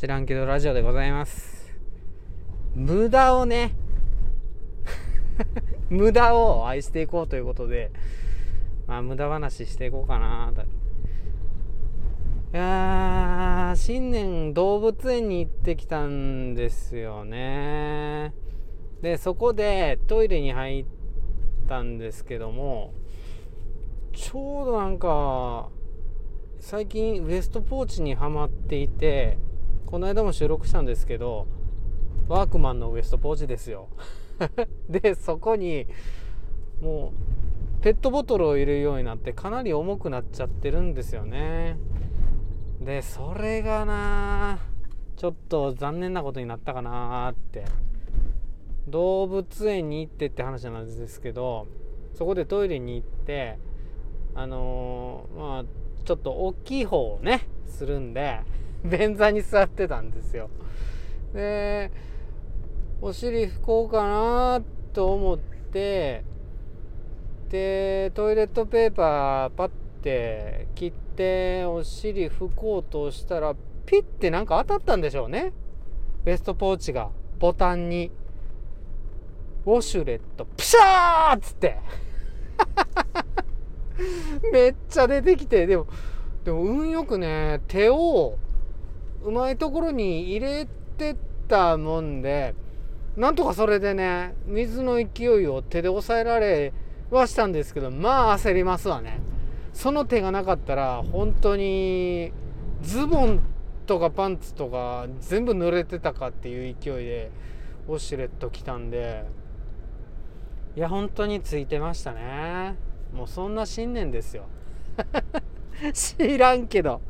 知らんけどラジオでございます。無駄をね。無駄を愛していこうということで。まあ無駄話していこうかないや新年動物園に行ってきたんですよね。でそこでトイレに入ったんですけどもちょうどなんか最近ウエストポーチにはまっていてこの間も収録したんですけどワークマンのウエストポーチですよ。でそこにもうペットボトルを入れるようになってかなり重くなっちゃってるんですよね。でそれがなちょっと残念なことになったかなって。動物園に行ってって話なんですけどそこでトイレに行ってあのー、まあちょっと大きい方をねするんで 便座に座ってたんですよ。でお尻拭こうかなと思ってでトイレットペーパーパッて切ってお尻拭こうとしたらピッてなんか当たったんでしょうね。ベストポーチがボタンに。ウォシュレットプシャーっつって。めっちゃ出てきてでもでも運よくね手をうまいところに入れてたもんでなんとかそれでね水の勢いを手で抑えられはしたんですけどまあ焦りますわね。その手がなかったら本当にズボンとかパンツとか全部濡れてたかっていう勢いでウォシュレット来たんでいや本当についてましたね。もうそんな新年ですよ。知らんけど。